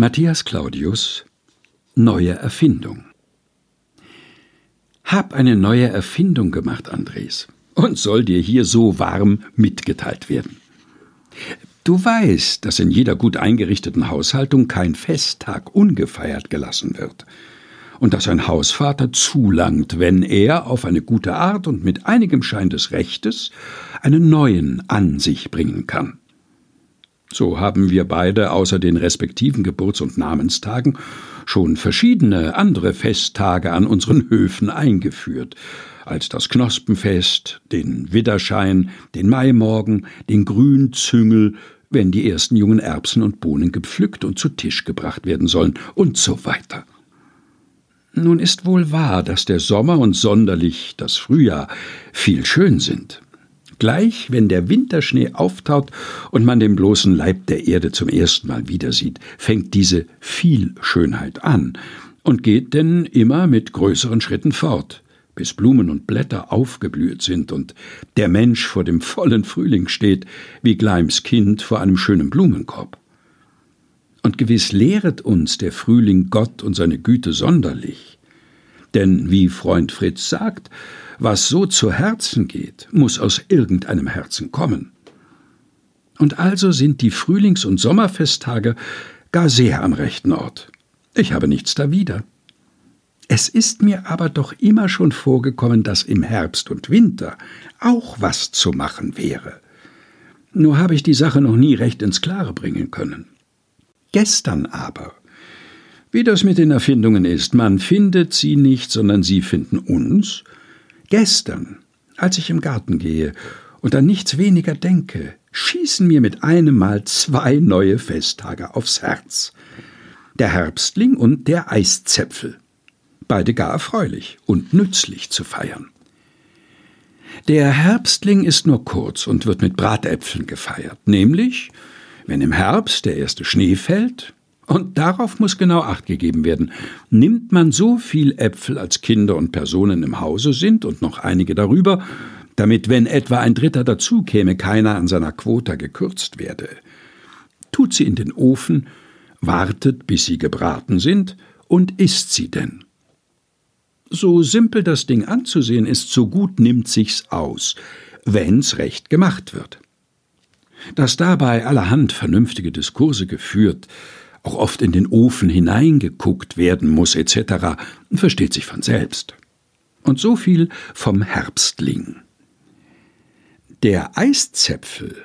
Matthias Claudius Neue Erfindung Hab eine neue Erfindung gemacht, Andres, und soll dir hier so warm mitgeteilt werden. Du weißt, dass in jeder gut eingerichteten Haushaltung kein Festtag ungefeiert gelassen wird und dass ein Hausvater zulangt, wenn er auf eine gute Art und mit einigem Schein des Rechtes einen neuen an sich bringen kann. So haben wir beide außer den respektiven Geburts- und Namenstagen schon verschiedene andere Festtage an unseren Höfen eingeführt, als das Knospenfest, den Widderschein, den Maimorgen, den Grünzüngel, wenn die ersten jungen Erbsen und Bohnen gepflückt und zu Tisch gebracht werden sollen und so weiter. Nun ist wohl wahr, dass der Sommer und sonderlich das Frühjahr viel schön sind. Gleich, wenn der Winterschnee auftaut und man den bloßen Leib der Erde zum ersten Mal wieder sieht, fängt diese Vielschönheit an und geht denn immer mit größeren Schritten fort, bis Blumen und Blätter aufgeblüht sind und der Mensch vor dem vollen Frühling steht, wie Gleims Kind vor einem schönen Blumenkorb. Und gewiss lehret uns der Frühling Gott und seine Güte sonderlich. Denn wie Freund Fritz sagt, was so zu Herzen geht, muss aus irgendeinem Herzen kommen. Und also sind die Frühlings- und Sommerfesttage gar sehr am rechten Ort. Ich habe nichts dawider. Es ist mir aber doch immer schon vorgekommen, dass im Herbst und Winter auch was zu machen wäre. Nur habe ich die Sache noch nie recht ins Klare bringen können. Gestern aber, wie das mit den Erfindungen ist, man findet sie nicht, sondern sie finden uns, Gestern, als ich im Garten gehe und an nichts weniger denke, schießen mir mit einem Mal zwei neue Festtage aufs Herz. Der Herbstling und der Eiszäpfel. Beide gar erfreulich und nützlich zu feiern. Der Herbstling ist nur kurz und wird mit Bratäpfeln gefeiert, nämlich, wenn im Herbst der erste Schnee fällt, und darauf muss genau Acht gegeben werden. Nimmt man so viel Äpfel, als Kinder und Personen im Hause sind und noch einige darüber, damit, wenn etwa ein Dritter dazukäme, keiner an seiner Quota gekürzt werde. Tut sie in den Ofen, wartet, bis sie gebraten sind, und isst sie denn. So simpel das Ding anzusehen ist, so gut nimmt sich's aus, wenn's recht gemacht wird. Dass dabei allerhand vernünftige Diskurse geführt, auch oft in den Ofen hineingeguckt werden muss etc., versteht sich von selbst. Und so viel vom Herbstling. Der Eiszäpfel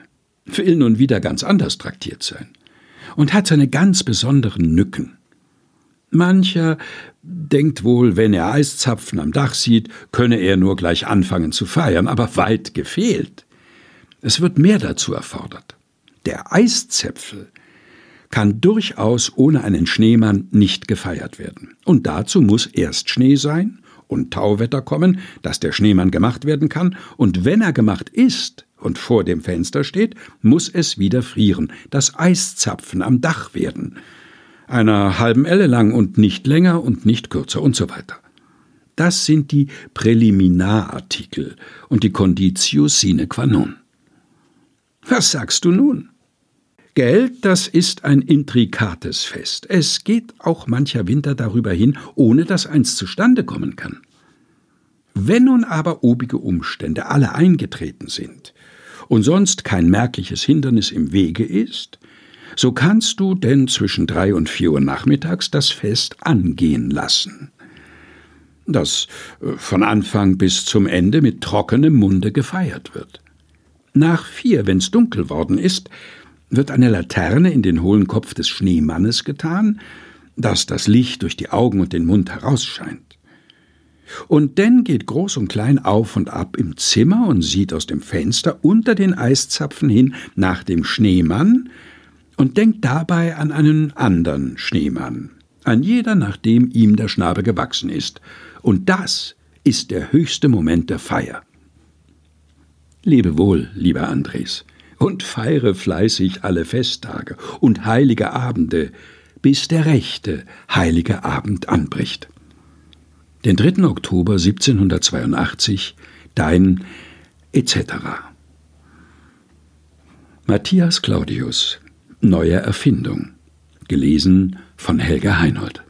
will nun wieder ganz anders traktiert sein und hat seine ganz besonderen Nücken. Mancher denkt wohl, wenn er Eiszapfen am Dach sieht, könne er nur gleich anfangen zu feiern, aber weit gefehlt. Es wird mehr dazu erfordert. Der Eiszäpfel kann durchaus ohne einen Schneemann nicht gefeiert werden. Und dazu muss erst Schnee sein und Tauwetter kommen, dass der Schneemann gemacht werden kann, und wenn er gemacht ist und vor dem Fenster steht, muss es wieder frieren, das Eiszapfen am Dach werden, einer halben Elle lang und nicht länger und nicht kürzer und so weiter. Das sind die Präliminarartikel und die Conditio sine qua non. Was sagst du nun? Geld, das ist ein intrikates Fest. Es geht auch mancher Winter darüber hin, ohne dass eins zustande kommen kann. Wenn nun aber obige Umstände alle eingetreten sind und sonst kein merkliches Hindernis im Wege ist, so kannst du denn zwischen drei und vier Uhr nachmittags das Fest angehen lassen, das äh, von Anfang bis zum Ende mit trockenem Munde gefeiert wird. Nach vier, wenn's dunkel worden ist, wird eine Laterne in den hohlen Kopf des Schneemannes getan, dass das Licht durch die Augen und den Mund herausscheint. Und denn geht groß und klein auf und ab im Zimmer und sieht aus dem Fenster unter den Eiszapfen hin nach dem Schneemann und denkt dabei an einen anderen Schneemann, an jeder, nachdem ihm der Schnabel gewachsen ist. Und das ist der höchste Moment der Feier. Lebe wohl, lieber Andres und feiere fleißig alle Festtage und heilige Abende, bis der rechte heilige Abend anbricht. Den 3. Oktober 1782, dein etc. Matthias Claudius, Neue Erfindung. Gelesen von Helga Heinold.